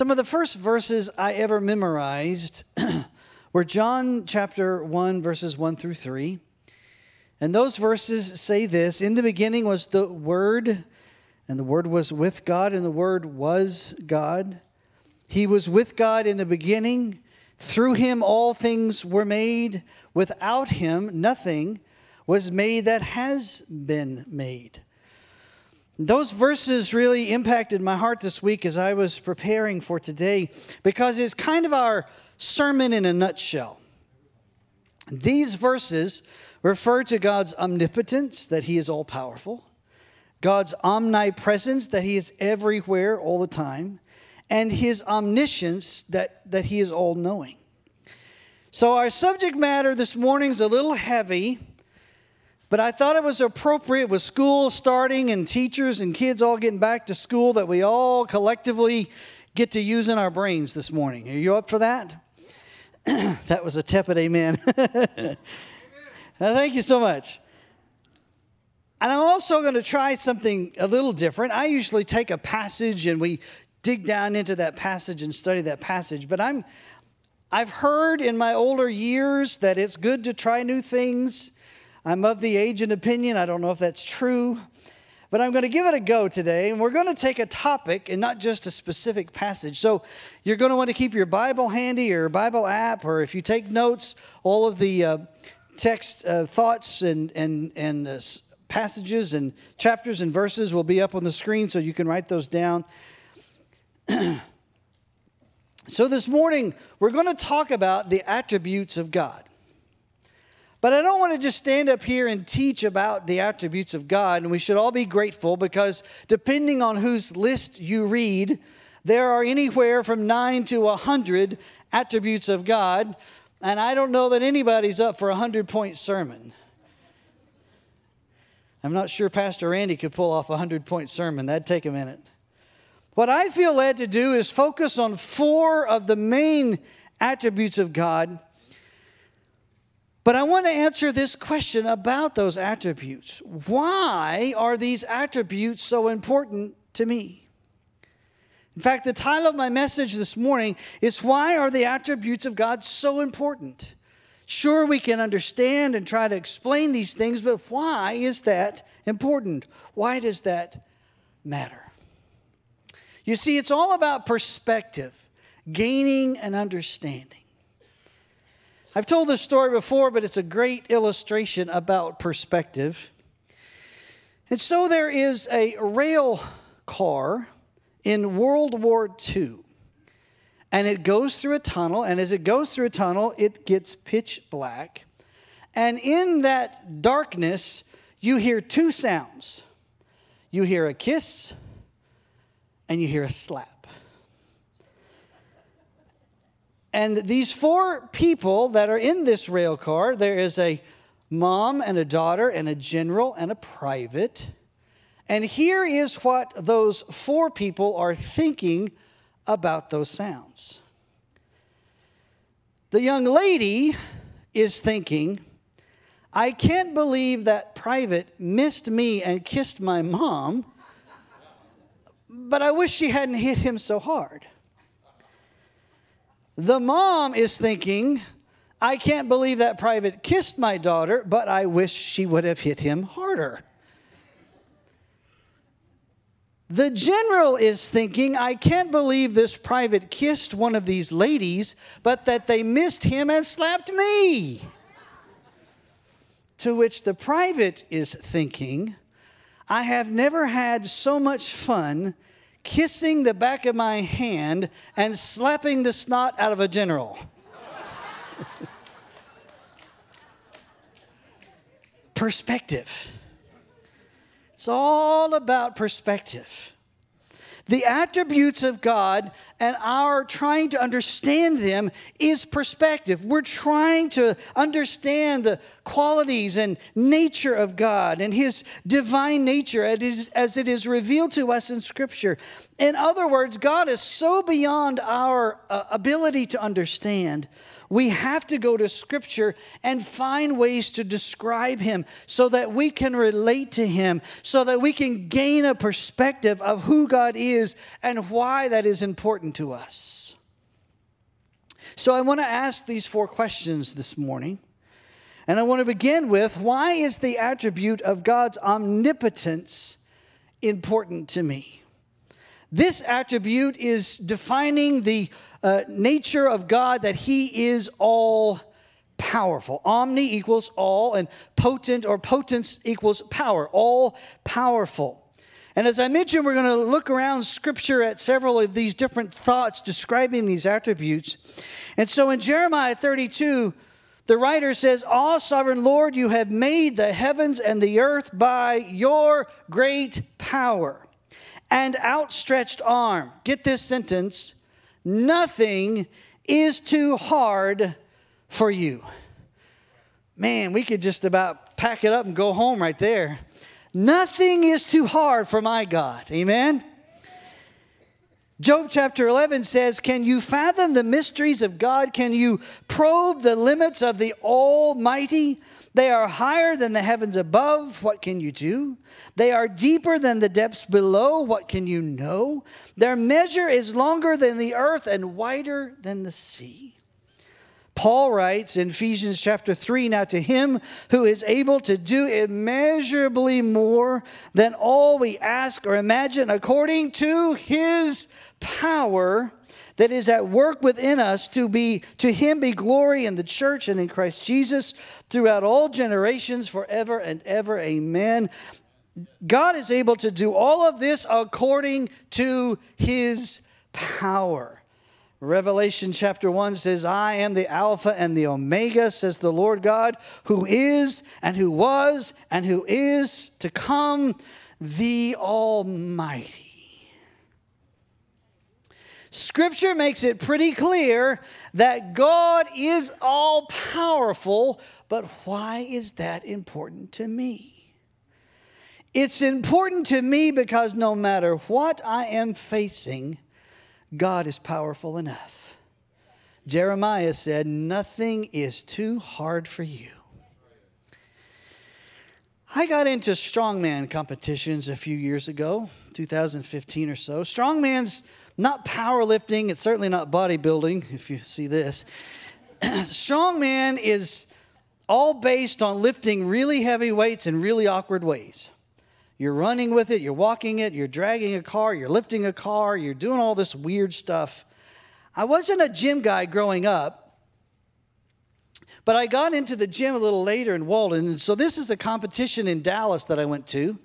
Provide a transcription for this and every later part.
Some of the first verses I ever memorized were John chapter 1, verses 1 through 3. And those verses say this In the beginning was the Word, and the Word was with God, and the Word was God. He was with God in the beginning. Through him all things were made. Without him nothing was made that has been made. Those verses really impacted my heart this week as I was preparing for today because it's kind of our sermon in a nutshell. These verses refer to God's omnipotence, that He is all powerful, God's omnipresence, that He is everywhere all the time, and His omniscience, that, that He is all knowing. So, our subject matter this morning is a little heavy but I thought it was appropriate with school starting and teachers and kids all getting back to school that we all collectively get to use in our brains this morning. Are you up for that? that was a tepid amen. Uh, thank you so much. And I'm also going to try something a little different. I usually take a passage and we dig down into that passage and study that passage, but I'm I've heard in my older years that it's good to try new things I'm of the age and opinion, I don't know if that's true, but I'm going to give it a go today. And we're going to take a topic and not just a specific passage. So you're going to want to keep your Bible handy or Bible app, or if you take notes, all of the uh, text uh, thoughts and, and, and uh, passages and chapters and verses will be up on the screen so you can write those down. so this morning, we're going to talk about the attributes of God. But I don't want to just stand up here and teach about the attributes of God, and we should all be grateful because depending on whose list you read, there are anywhere from nine to a hundred attributes of God, and I don't know that anybody's up for a hundred point sermon. I'm not sure Pastor Randy could pull off a hundred point sermon, that'd take a minute. What I feel led to do is focus on four of the main attributes of God but I want to answer this question about those attributes. Why are these attributes so important to me? In fact, the title of my message this morning is Why Are the Attributes of God So Important? Sure, we can understand and try to explain these things, but why is that important? Why does that matter? You see, it's all about perspective, gaining an understanding. I've told this story before, but it's a great illustration about perspective. And so there is a rail car in World War II, and it goes through a tunnel, and as it goes through a tunnel, it gets pitch black. And in that darkness, you hear two sounds you hear a kiss, and you hear a slap. And these four people that are in this rail car, there is a mom and a daughter and a general and a private. And here is what those four people are thinking about those sounds. The young lady is thinking, I can't believe that private missed me and kissed my mom, but I wish she hadn't hit him so hard. The mom is thinking, I can't believe that private kissed my daughter, but I wish she would have hit him harder. The general is thinking, I can't believe this private kissed one of these ladies, but that they missed him and slapped me. to which the private is thinking, I have never had so much fun kissing the back of my hand and slapping the snot out of a general. perspective. It's all about perspective the attributes of God and our trying to understand them is perspective. We're trying to understand the qualities and nature of God and His divine nature as it is revealed to us in Scripture. In other words, God is so beyond our uh, ability to understand. We have to go to Scripture and find ways to describe Him so that we can relate to Him, so that we can gain a perspective of who God is and why that is important to us. So I want to ask these four questions this morning. And I want to begin with why is the attribute of God's omnipotence important to me? This attribute is defining the uh, nature of God that He is all powerful. Omni equals all, and potent or potence equals power, all powerful. And as I mentioned, we're going to look around Scripture at several of these different thoughts describing these attributes. And so in Jeremiah 32, the writer says, All sovereign Lord, you have made the heavens and the earth by your great power and outstretched arm. Get this sentence nothing is too hard for you. Man, we could just about pack it up and go home right there. Nothing is too hard for my God. Amen. Job chapter 11 says, Can you fathom the mysteries of God? Can you probe the limits of the Almighty? They are higher than the heavens above. What can you do? They are deeper than the depths below. What can you know? Their measure is longer than the earth and wider than the sea. Paul writes in Ephesians chapter 3 Now to him who is able to do immeasurably more than all we ask or imagine, according to his power that is at work within us to be to him be glory in the church and in Christ Jesus throughout all generations forever and ever. Amen. God is able to do all of this according to his power. Revelation chapter 1 says, I am the Alpha and the Omega, says the Lord God, who is and who was and who is to come, the Almighty. Scripture makes it pretty clear that God is all powerful, but why is that important to me? It's important to me because no matter what I am facing, God is powerful enough. Jeremiah said, Nothing is too hard for you. I got into strongman competitions a few years ago, 2015 or so. Strongman's not powerlifting, it's certainly not bodybuilding, if you see this. Strongman is all based on lifting really heavy weights in really awkward ways. You're running with it, you're walking it, you're dragging a car, you're lifting a car, you're doing all this weird stuff. I wasn't a gym guy growing up, but I got into the gym a little later in Walden. And so this is a competition in Dallas that I went to.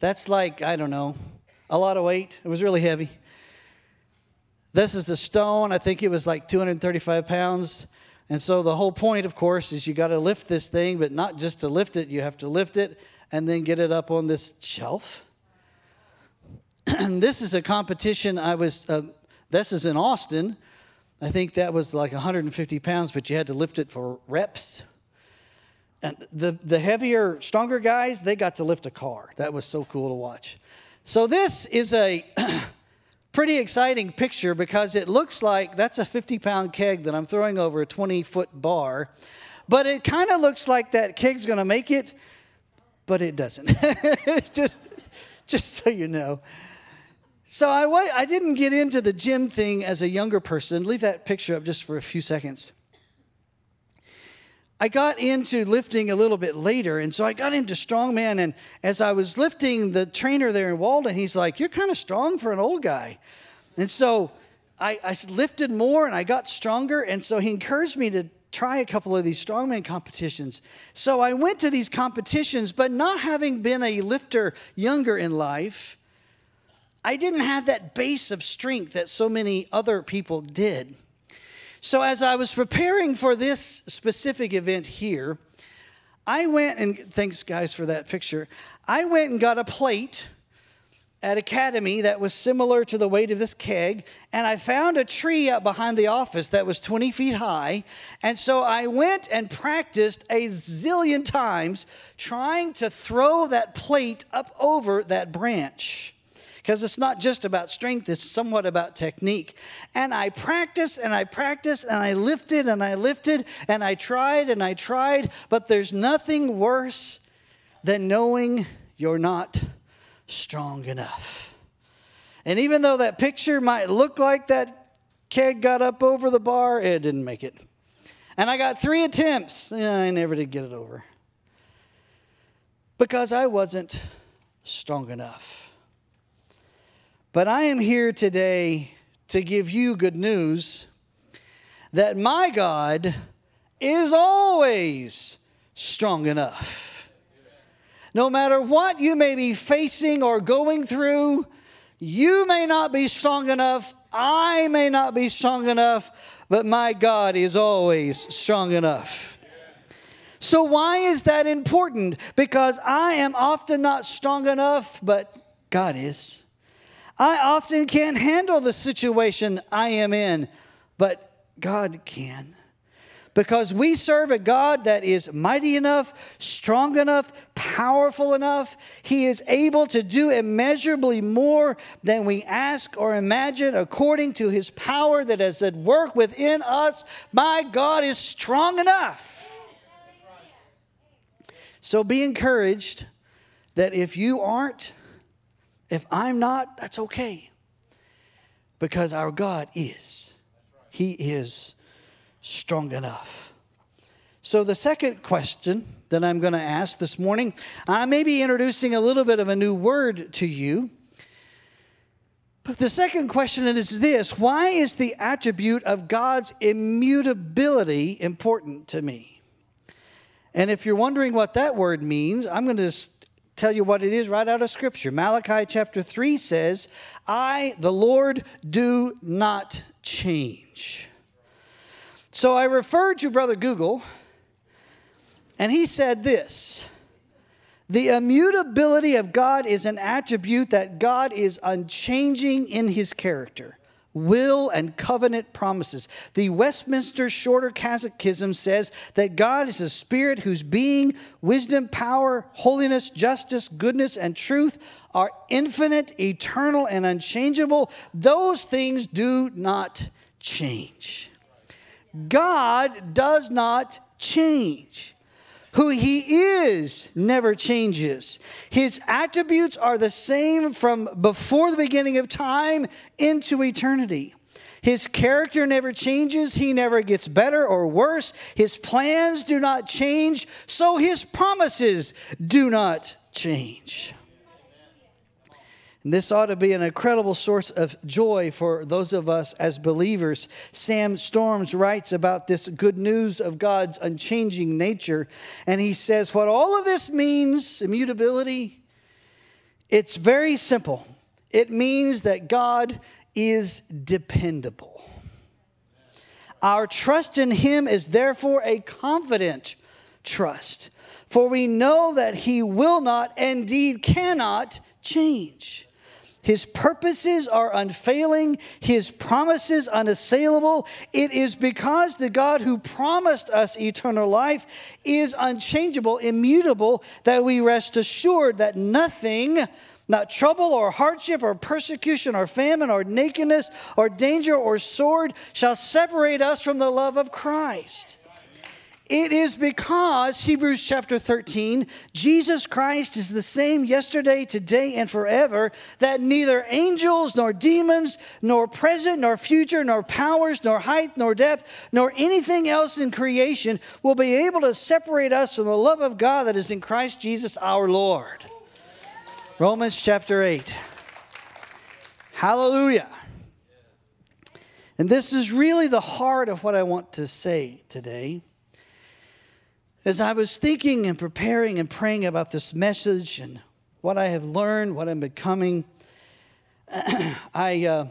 That's like, I don't know, a lot of weight. It was really heavy. This is a stone. I think it was like 235 pounds. And so the whole point, of course, is you got to lift this thing, but not just to lift it, you have to lift it and then get it up on this shelf. and this is a competition I was, uh, this is in Austin. I think that was like 150 pounds, but you had to lift it for reps. And the, the heavier, stronger guys, they got to lift a car. That was so cool to watch. So this is a pretty exciting picture because it looks like that's a 50 pound keg that I'm throwing over a 20 foot bar. But it kind of looks like that keg's going to make it, but it doesn't. just, just so you know. So I, I didn't get into the gym thing as a younger person. Leave that picture up just for a few seconds. I got into lifting a little bit later, and so I got into strongman. And as I was lifting, the trainer there in Walden, he's like, "You're kind of strong for an old guy," and so I, I lifted more and I got stronger. And so he encouraged me to try a couple of these strongman competitions. So I went to these competitions, but not having been a lifter younger in life, I didn't have that base of strength that so many other people did. So, as I was preparing for this specific event here, I went and thanks, guys, for that picture. I went and got a plate at Academy that was similar to the weight of this keg, and I found a tree up behind the office that was 20 feet high. And so I went and practiced a zillion times trying to throw that plate up over that branch. Because it's not just about strength, it's somewhat about technique. And I practiced and I practiced and I lifted and I lifted and I tried and I tried, but there's nothing worse than knowing you're not strong enough. And even though that picture might look like that keg got up over the bar, it didn't make it. And I got three attempts. I never did get it over because I wasn't strong enough. But I am here today to give you good news that my God is always strong enough. No matter what you may be facing or going through, you may not be strong enough, I may not be strong enough, but my God is always strong enough. So, why is that important? Because I am often not strong enough, but God is. I often can't handle the situation I am in, but God can. Because we serve a God that is mighty enough, strong enough, powerful enough. He is able to do immeasurably more than we ask or imagine according to his power that is at work within us. My God is strong enough. So be encouraged that if you aren't, if I'm not, that's okay. Because our God is. He is strong enough. So, the second question that I'm going to ask this morning, I may be introducing a little bit of a new word to you. But the second question is this Why is the attribute of God's immutability important to me? And if you're wondering what that word means, I'm going to tell you what it is right out of Scripture. Malachi chapter 3 says, I, the Lord, do not change. So I referred to Brother Google, and he said this The immutability of God is an attribute that God is unchanging in his character will and covenant promises. The Westminster Shorter Catechism says that God is a spirit whose being, wisdom, power, holiness, justice, goodness, and truth are infinite, eternal, and unchangeable. Those things do not change. God does not change. Who he is never changes. His attributes are the same from before the beginning of time into eternity. His character never changes. He never gets better or worse. His plans do not change. So his promises do not change. And this ought to be an incredible source of joy for those of us as believers. Sam Storms writes about this good news of God's unchanging nature. And he says, What all of this means, immutability, it's very simple. It means that God is dependable. Our trust in Him is therefore a confident trust, for we know that He will not, indeed cannot, change. His purposes are unfailing, His promises unassailable. It is because the God who promised us eternal life is unchangeable, immutable, that we rest assured that nothing, not trouble or hardship or persecution or famine or nakedness or danger or sword, shall separate us from the love of Christ. It is because, Hebrews chapter 13, Jesus Christ is the same yesterday, today, and forever, that neither angels, nor demons, nor present, nor future, nor powers, nor height, nor depth, nor anything else in creation will be able to separate us from the love of God that is in Christ Jesus our Lord. Romans chapter 8. Hallelujah. And this is really the heart of what I want to say today. As I was thinking and preparing and praying about this message and what I have learned, what I'm becoming, I uh,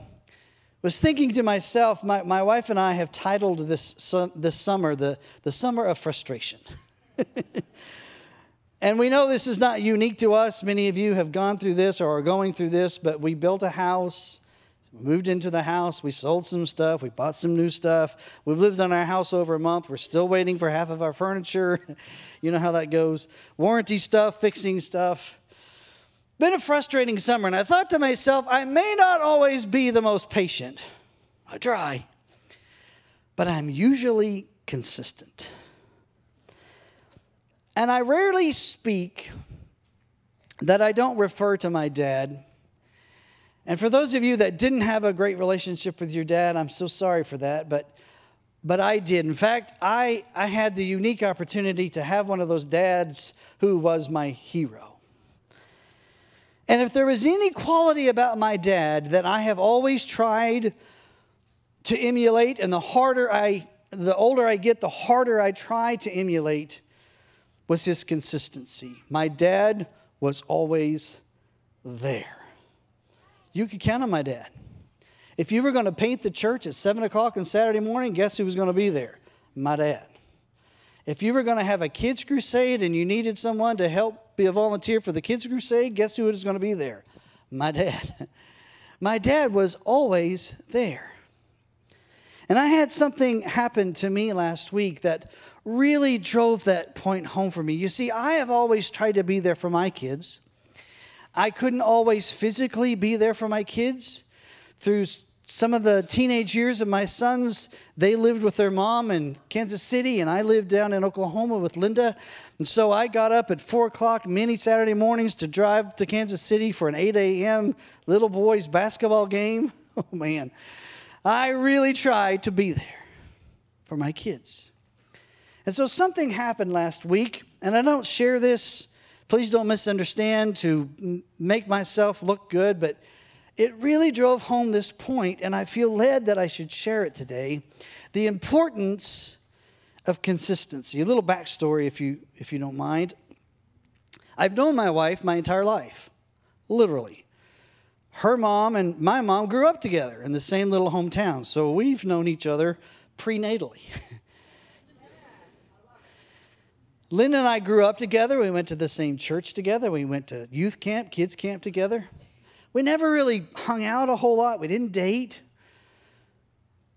was thinking to myself, my, my wife and I have titled this, this summer the, the Summer of Frustration. and we know this is not unique to us. Many of you have gone through this or are going through this, but we built a house we moved into the house. We sold some stuff. We bought some new stuff. We've lived in our house over a month. We're still waiting for half of our furniture. you know how that goes. Warranty stuff, fixing stuff. been a frustrating summer, and I thought to myself, I may not always be the most patient. I try, but I'm usually consistent. And I rarely speak that I don't refer to my dad. And for those of you that didn't have a great relationship with your dad, I'm so sorry for that, but but I did. In fact, I, I had the unique opportunity to have one of those dads who was my hero. And if there was any quality about my dad that I have always tried to emulate, and the harder I, the older I get, the harder I try to emulate, was his consistency. My dad was always there. You could count on my dad. If you were going to paint the church at 7 o'clock on Saturday morning, guess who was going to be there? My dad. If you were going to have a kids' crusade and you needed someone to help be a volunteer for the kids' crusade, guess who was going to be there? My dad. My dad was always there. And I had something happen to me last week that really drove that point home for me. You see, I have always tried to be there for my kids. I couldn't always physically be there for my kids through some of the teenage years of my sons. They lived with their mom in Kansas City, and I lived down in Oklahoma with Linda. And so I got up at 4 o'clock many Saturday mornings to drive to Kansas City for an 8 a.m. little boys basketball game. Oh, man. I really tried to be there for my kids. And so something happened last week, and I don't share this, please don't misunderstand, to make myself look good, but it really drove home this point, and I feel led that I should share it today the importance of consistency. A little backstory, if you, if you don't mind. I've known my wife my entire life, literally her mom and my mom grew up together in the same little hometown. So we've known each other prenatally. Linda and I grew up together. We went to the same church together. We went to youth camp, kids camp together. We never really hung out a whole lot. We didn't date.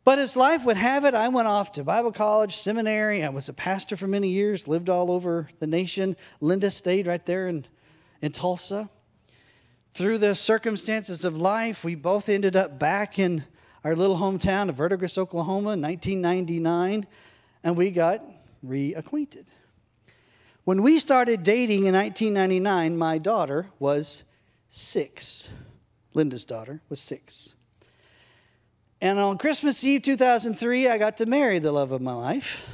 But as life would have it, I went off to Bible college, seminary. I was a pastor for many years, lived all over the nation. Linda stayed right there in, in Tulsa through the circumstances of life, we both ended up back in our little hometown of Verdigris, Oklahoma in 1999, and we got reacquainted. When we started dating in 1999, my daughter was six. Linda's daughter was six. And on Christmas Eve 2003, I got to marry the love of my life,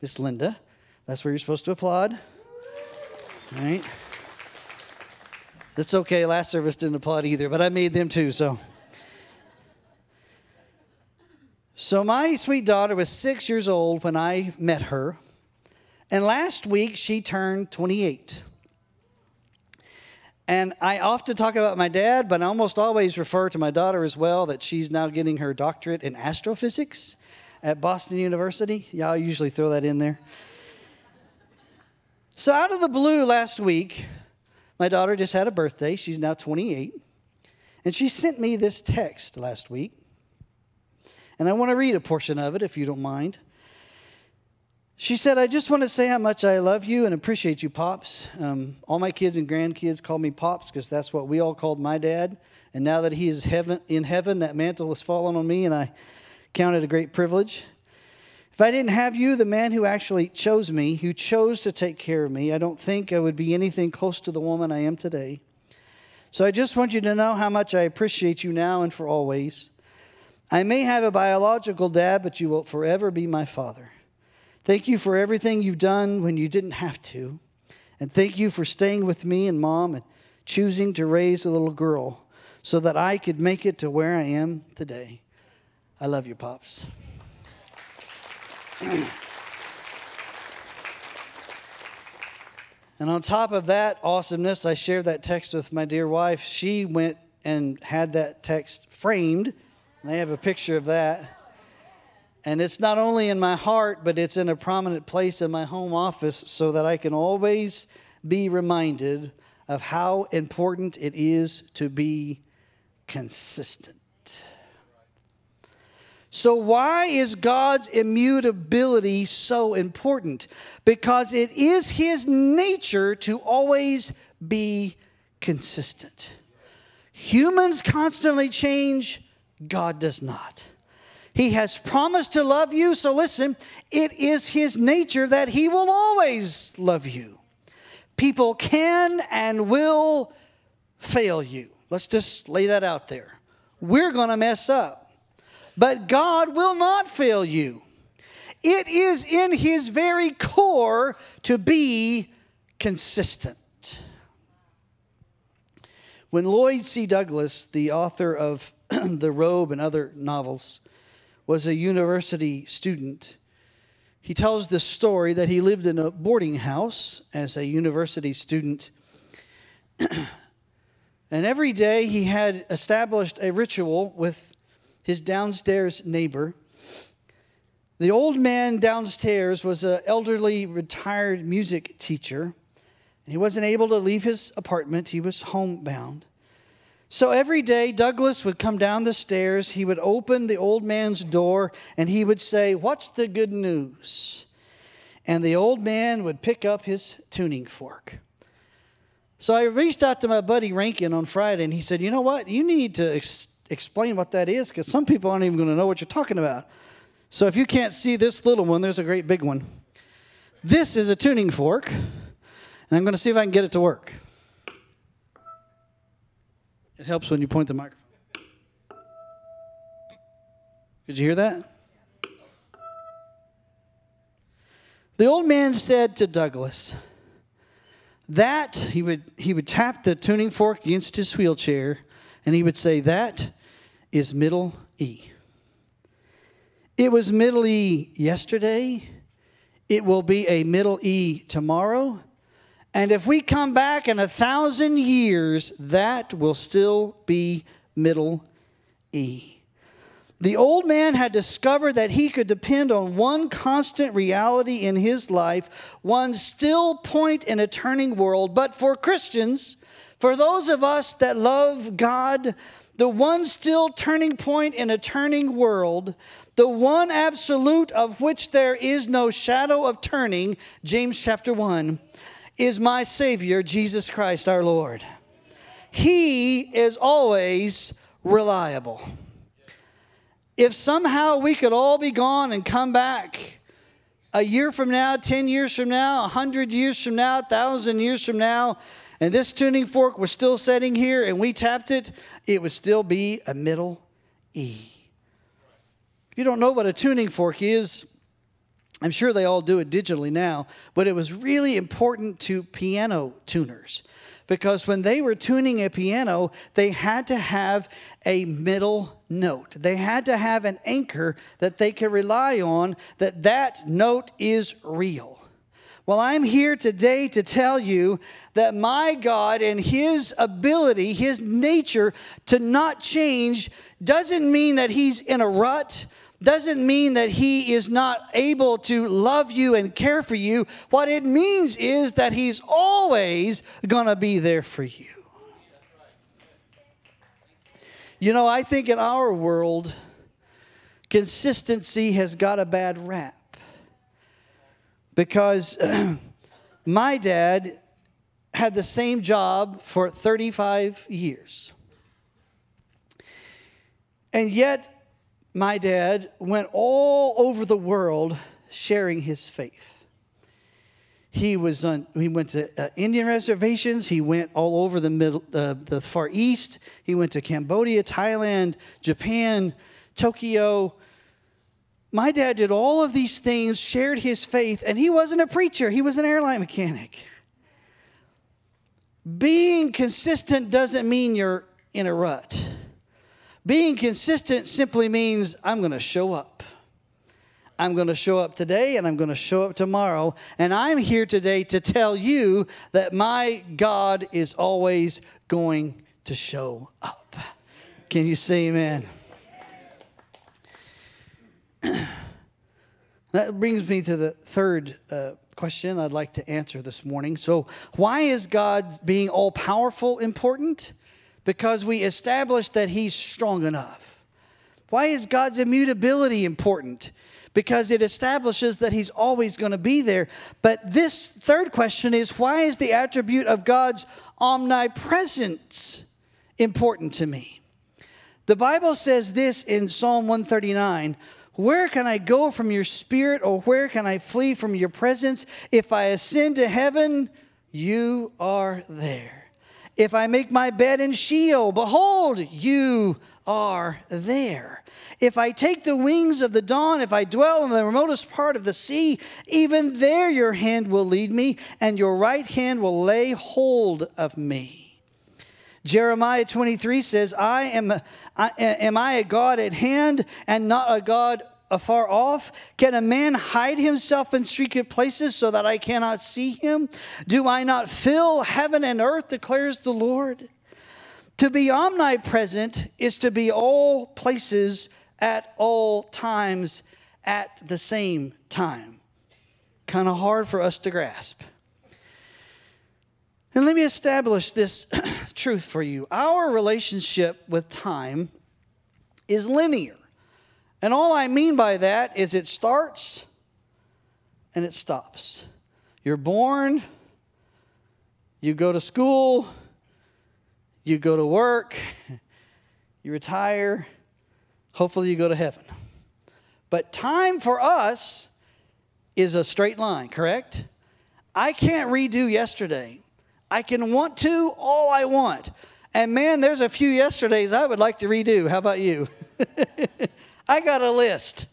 Miss Linda. That's where you're supposed to applaud. All right. That's okay. Last service didn't applaud either, but I made them too, so. So, my sweet daughter was six years old when I met her, and last week she turned 28. And I often talk about my dad, but I almost always refer to my daughter as well, that she's now getting her doctorate in astrophysics at Boston University. Y'all usually throw that in there. So, out of the blue last week, my daughter just had a birthday. She's now 28. And she sent me this text last week. And I want to read a portion of it if you don't mind. She said, I just want to say how much I love you and appreciate you, Pops. Um, all my kids and grandkids call me Pops because that's what we all called my dad. And now that he is heaven, in heaven, that mantle has fallen on me, and I count it a great privilege. If I didn't have you, the man who actually chose me, who chose to take care of me, I don't think I would be anything close to the woman I am today. So I just want you to know how much I appreciate you now and for always. I may have a biological dad, but you will forever be my father. Thank you for everything you've done when you didn't have to. And thank you for staying with me and mom and choosing to raise a little girl so that I could make it to where I am today. I love you, Pops. and on top of that awesomeness, I shared that text with my dear wife. She went and had that text framed. And I have a picture of that. And it's not only in my heart, but it's in a prominent place in my home office so that I can always be reminded of how important it is to be consistent. So, why is God's immutability so important? Because it is His nature to always be consistent. Humans constantly change, God does not. He has promised to love you, so listen, it is His nature that He will always love you. People can and will fail you. Let's just lay that out there. We're going to mess up, but God will not fail you. It is in His very core to be consistent. When Lloyd C. Douglas, the author of The Robe and other novels, was a university student, he tells this story that he lived in a boarding house as a university student. and every day he had established a ritual with his downstairs neighbor. The old man downstairs was an elderly retired music teacher. He wasn't able to leave his apartment, he was homebound. So every day, Douglas would come down the stairs. He would open the old man's door and he would say, What's the good news? And the old man would pick up his tuning fork. So I reached out to my buddy Rankin on Friday and he said, You know what? You need to ex- explain what that is because some people aren't even going to know what you're talking about. So if you can't see this little one, there's a great big one. This is a tuning fork, and I'm going to see if I can get it to work. It helps when you point the microphone. Did you hear that? The old man said to Douglas, that he would he would tap the tuning fork against his wheelchair and he would say that is middle E. It was middle E yesterday. It will be a middle E tomorrow. And if we come back in a thousand years, that will still be middle E. The old man had discovered that he could depend on one constant reality in his life, one still point in a turning world. But for Christians, for those of us that love God, the one still turning point in a turning world, the one absolute of which there is no shadow of turning, James chapter 1, is my Savior, Jesus Christ our Lord. He is always reliable. If somehow we could all be gone and come back a year from now, 10 years from now, 100 years from now, 1,000 years from now, and this tuning fork was still sitting here and we tapped it, it would still be a middle E. If you don't know what a tuning fork is, I'm sure they all do it digitally now, but it was really important to piano tuners because when they were tuning a piano, they had to have a middle note. They had to have an anchor that they could rely on that that note is real. Well, I'm here today to tell you that my God and His ability, His nature to not change, doesn't mean that He's in a rut, doesn't mean that He is not able to love you and care for you. What it means is that He's always going to be there for you. You know, I think in our world, consistency has got a bad rap because my dad had the same job for 35 years. And yet, my dad went all over the world sharing his faith. He was on. He went to uh, Indian reservations. He went all over the middle, uh, the Far East. He went to Cambodia, Thailand, Japan, Tokyo, my dad did all of these things, shared his faith, and he wasn't a preacher, he was an airline mechanic. Being consistent doesn't mean you're in a rut. Being consistent simply means I'm going to show up. I'm going to show up today and I'm going to show up tomorrow. And I'm here today to tell you that my God is always going to show up. Can you say amen? that brings me to the third uh, question I'd like to answer this morning. So, why is God being all powerful important? Because we established that He's strong enough. Why is God's immutability important? because it establishes that he's always going to be there. But this third question is why is the attribute of God's omnipresence important to me? The Bible says this in Psalm 139 Where can I go from your spirit, or where can I flee from your presence? If I ascend to heaven, you are there. If I make my bed in Sheol, behold, you are there. If I take the wings of the dawn, if I dwell in the remotest part of the sea, even there your hand will lead me, and your right hand will lay hold of me. Jeremiah 23 says, I am, I, am I a God at hand and not a God afar off? Can a man hide himself in secret places so that I cannot see him? Do I not fill heaven and earth, declares the Lord? To be omnipresent is to be all places at all times at the same time. Kind of hard for us to grasp. And let me establish this truth for you. Our relationship with time is linear. And all I mean by that is it starts and it stops. You're born, you go to school, you go to work, you retire, Hopefully, you go to heaven. But time for us is a straight line, correct? I can't redo yesterday. I can want to all I want. And man, there's a few yesterdays I would like to redo. How about you? I got a list.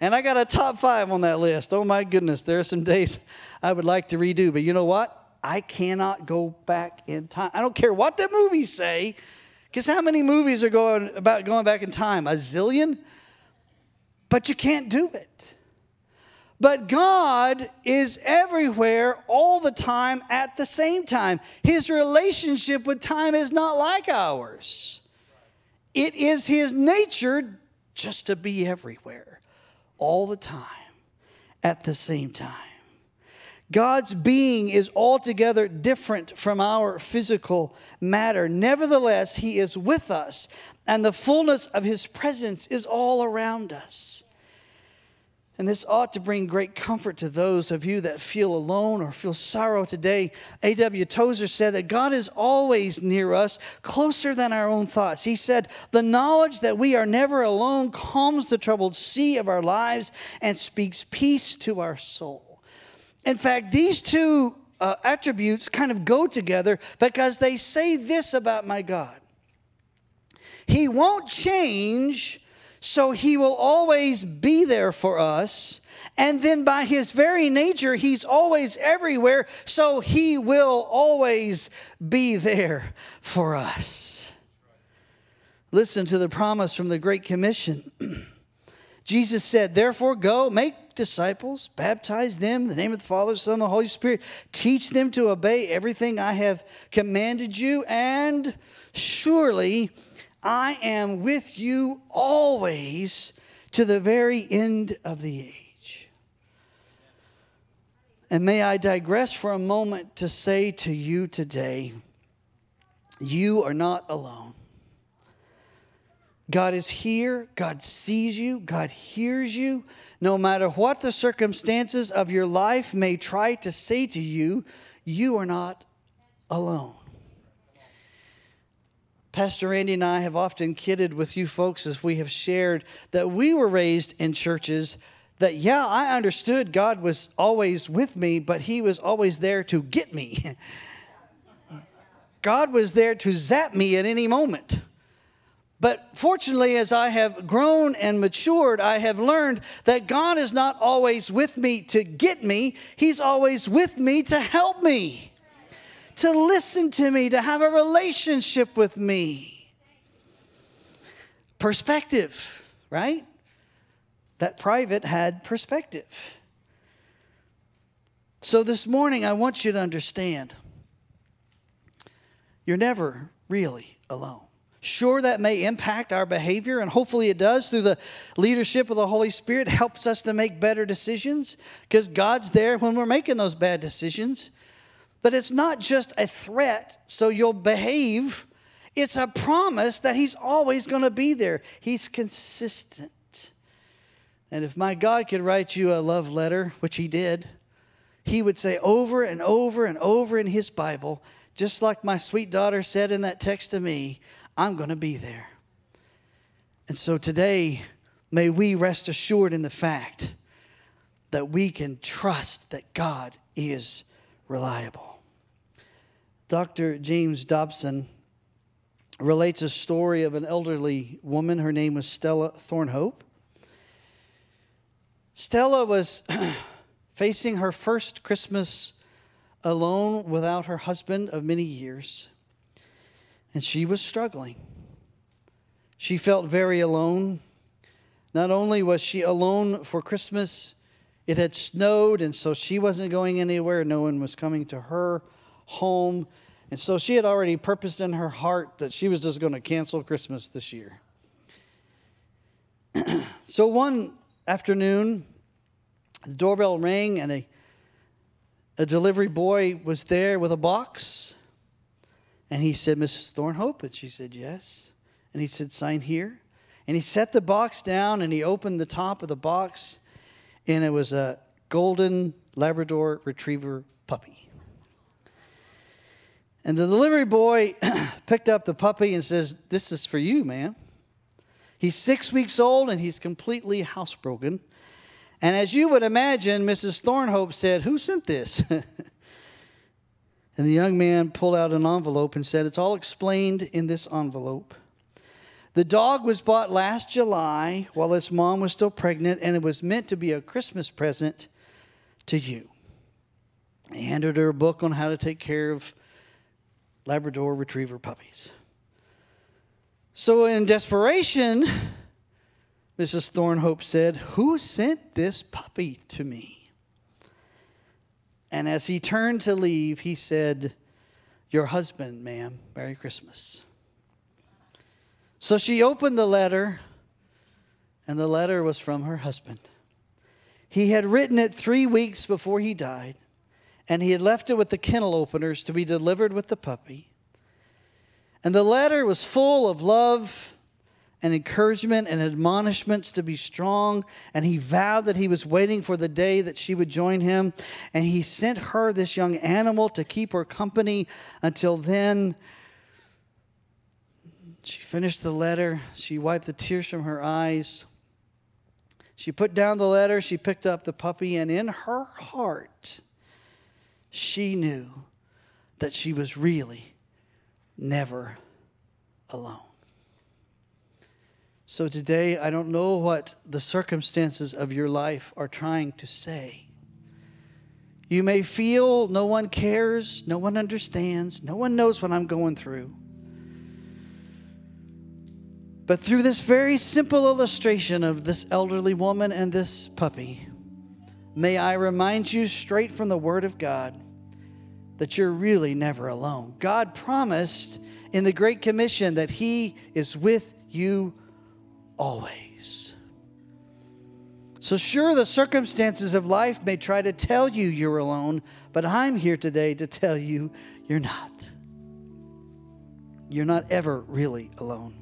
And I got a top five on that list. Oh my goodness, there are some days I would like to redo. But you know what? I cannot go back in time. I don't care what the movies say. Because how many movies are going about going back in time? A zillion? But you can't do it. But God is everywhere all the time at the same time. His relationship with time is not like ours. It is His nature just to be everywhere all the time at the same time. God's being is altogether different from our physical matter. Nevertheless, He is with us, and the fullness of His presence is all around us. And this ought to bring great comfort to those of you that feel alone or feel sorrow today. A.W. Tozer said that God is always near us, closer than our own thoughts. He said, The knowledge that we are never alone calms the troubled sea of our lives and speaks peace to our soul. In fact, these two uh, attributes kind of go together because they say this about my God He won't change, so He will always be there for us. And then by His very nature, He's always everywhere, so He will always be there for us. Listen to the promise from the Great Commission. Jesus said, Therefore, go, make disciples, baptize them in the name of the Father, Son, and the Holy Spirit. Teach them to obey everything I have commanded you, and surely I am with you always to the very end of the age. And may I digress for a moment to say to you today, you are not alone. God is here. God sees you. God hears you. No matter what the circumstances of your life may try to say to you, you are not alone. Pastor Randy and I have often kidded with you folks as we have shared that we were raised in churches that, yeah, I understood God was always with me, but He was always there to get me. God was there to zap me at any moment. But fortunately, as I have grown and matured, I have learned that God is not always with me to get me, He's always with me to help me, to listen to me, to have a relationship with me. Perspective, right? That private had perspective. So this morning, I want you to understand you're never really alone. Sure, that may impact our behavior, and hopefully it does through the leadership of the Holy Spirit, helps us to make better decisions because God's there when we're making those bad decisions. But it's not just a threat so you'll behave, it's a promise that He's always going to be there. He's consistent. And if my God could write you a love letter, which he did, he would say over and over and over in his Bible, just like my sweet daughter said in that text to me, I'm going to be there. And so today, may we rest assured in the fact that we can trust that God is reliable. Dr. James Dobson relates a story of an elderly woman. Her name was Stella Thornhope. Stella was facing her first Christmas alone without her husband of many years, and she was struggling. She felt very alone. Not only was she alone for Christmas, it had snowed, and so she wasn't going anywhere. No one was coming to her home. And so she had already purposed in her heart that she was just going to cancel Christmas this year. so one afternoon, the doorbell rang, and a, a delivery boy was there with a box. And he said, Mrs. Thornhope? And she said, Yes. And he said, Sign here. And he set the box down and he opened the top of the box, and it was a golden Labrador retriever puppy. And the delivery boy picked up the puppy and says, This is for you, ma'am. He's six weeks old and he's completely housebroken. And as you would imagine, Mrs. Thornhope said, Who sent this? and the young man pulled out an envelope and said, It's all explained in this envelope. The dog was bought last July while its mom was still pregnant, and it was meant to be a Christmas present to you. He handed her a book on how to take care of Labrador retriever puppies. So, in desperation, Mrs. Thornhope said, Who sent this puppy to me? And as he turned to leave, he said, Your husband, ma'am. Merry Christmas. So she opened the letter, and the letter was from her husband. He had written it three weeks before he died, and he had left it with the kennel openers to be delivered with the puppy. And the letter was full of love and encouragement and admonishments to be strong. And he vowed that he was waiting for the day that she would join him. And he sent her this young animal to keep her company until then. She finished the letter. She wiped the tears from her eyes. She put down the letter. She picked up the puppy. And in her heart, she knew that she was really never alone. So today, I don't know what the circumstances of your life are trying to say. You may feel no one cares, no one understands, no one knows what I'm going through. But through this very simple illustration of this elderly woman and this puppy, may I remind you straight from the Word of God that you're really never alone. God promised in the Great Commission that He is with you always. So, sure, the circumstances of life may try to tell you you're alone, but I'm here today to tell you you're not. You're not ever really alone.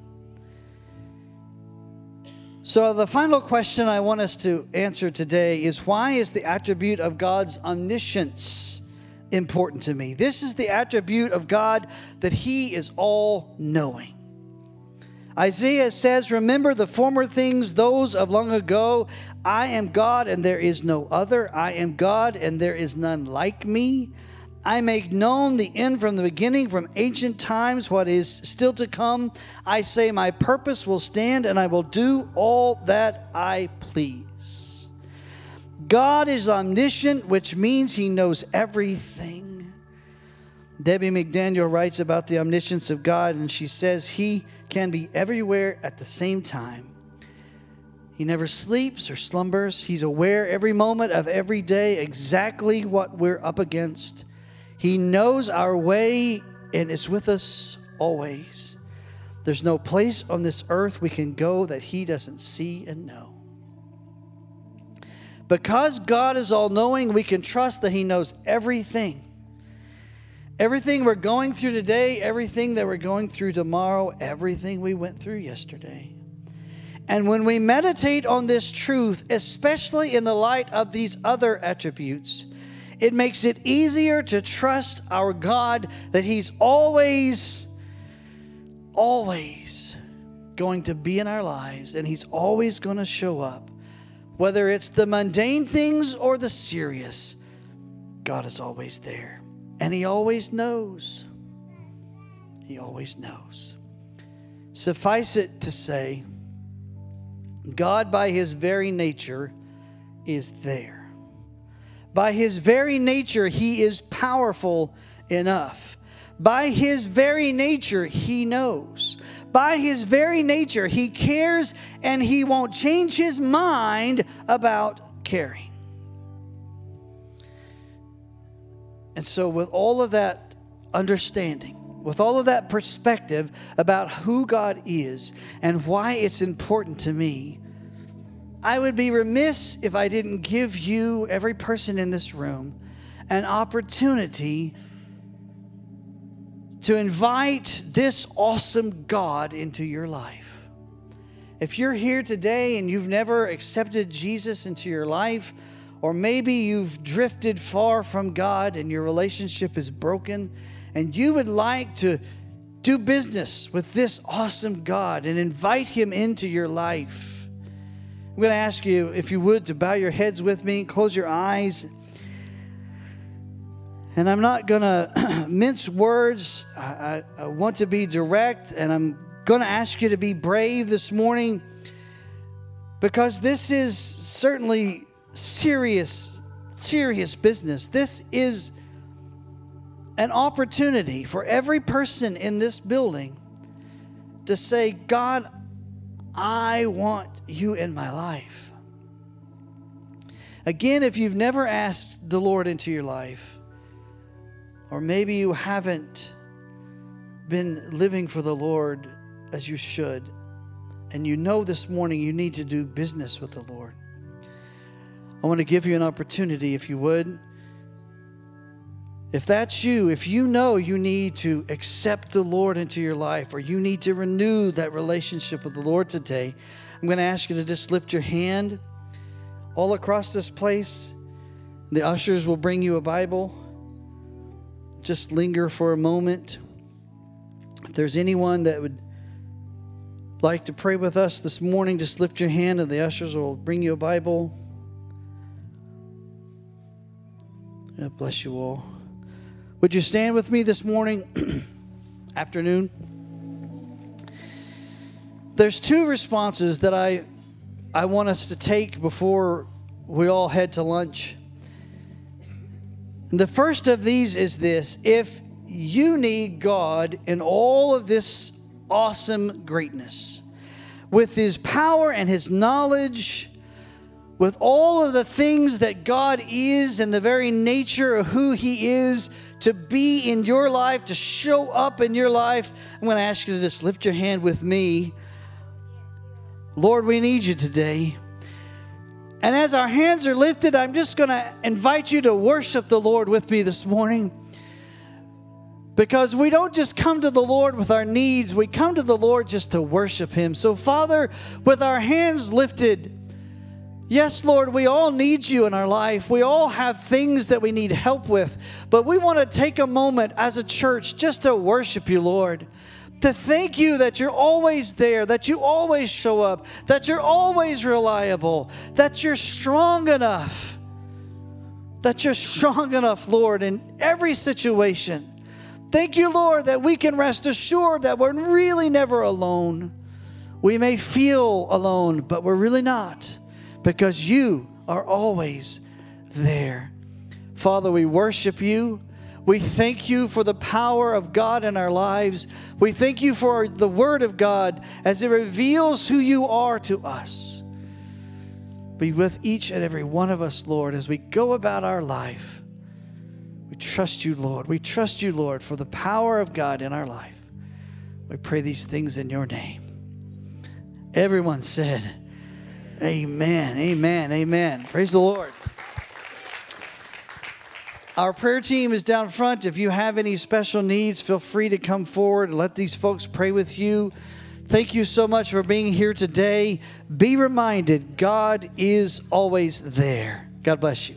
So, the final question I want us to answer today is why is the attribute of God's omniscience important to me? This is the attribute of God that He is all knowing. Isaiah says, Remember the former things, those of long ago. I am God and there is no other. I am God and there is none like me. I make known the end from the beginning, from ancient times, what is still to come. I say, My purpose will stand, and I will do all that I please. God is omniscient, which means he knows everything. Debbie McDaniel writes about the omniscience of God, and she says, He can be everywhere at the same time. He never sleeps or slumbers. He's aware every moment of every day exactly what we're up against. He knows our way and is with us always. There's no place on this earth we can go that He doesn't see and know. Because God is all knowing, we can trust that He knows everything. Everything we're going through today, everything that we're going through tomorrow, everything we went through yesterday. And when we meditate on this truth, especially in the light of these other attributes, it makes it easier to trust our God that He's always, always going to be in our lives and He's always going to show up. Whether it's the mundane things or the serious, God is always there. And He always knows. He always knows. Suffice it to say, God, by His very nature, is there. By His very nature, He is powerful enough. By His very nature, He knows. By His very nature, He cares and He won't change His mind about caring. And so, with all of that understanding, with all of that perspective about who God is and why it's important to me, I would be remiss if I didn't give you, every person in this room, an opportunity to invite this awesome God into your life. If you're here today and you've never accepted Jesus into your life, or maybe you've drifted far from God and your relationship is broken, and you would like to do business with this awesome God and invite Him into your life, I'm going to ask you, if you would, to bow your heads with me, close your eyes. And I'm not going to mince words. I, I, I, want to be direct, and I'm going to ask you to be brave this morning because this is certainly serious, serious business. This is an opportunity for every person in this building to say, God, I want you in my life. Again, if you've never asked the Lord into your life, or maybe you haven't been living for the Lord as you should, and you know this morning you need to do business with the Lord, I want to give you an opportunity, if you would if that's you, if you know you need to accept the Lord into your life or you need to renew that relationship with the Lord today, I'm going to ask you to just lift your hand all across this place. The ushers will bring you a Bible. Just linger for a moment. If there's anyone that would like to pray with us this morning, just lift your hand and the ushers will bring you a Bible. God bless you all. Would you stand with me this morning, afternoon? There's two responses that I, I want us to take before we all head to lunch. And the first of these is this if you need God in all of this awesome greatness, with His power and His knowledge, with all of the things that God is and the very nature of who He is, to be in your life, to show up in your life, I'm going to ask you to just lift your hand with me. Lord, we need you today. And as our hands are lifted, I'm just going to invite you to worship the Lord with me this morning. Because we don't just come to the Lord with our needs, we come to the Lord just to worship Him. So, Father, with our hands lifted, Yes, Lord, we all need you in our life. We all have things that we need help with. But we want to take a moment as a church just to worship you, Lord. To thank you that you're always there, that you always show up, that you're always reliable, that you're strong enough, that you're strong enough, Lord, in every situation. Thank you, Lord, that we can rest assured that we're really never alone. We may feel alone, but we're really not because you are always there. Father, we worship you. We thank you for the power of God in our lives. We thank you for the Word of God as it reveals who you are to us. Be with each and every one of us, Lord, as we go about our life. We trust you, Lord. We trust you, Lord, for the power of God in our life. We pray these things in your name. Everyone said, Amen. Amen. Amen. Praise the Lord. Our prayer team is down front. If you have any special needs, feel free to come forward and let these folks pray with you Thank you so much for being here today. Be reminded, God is always there. God bless you.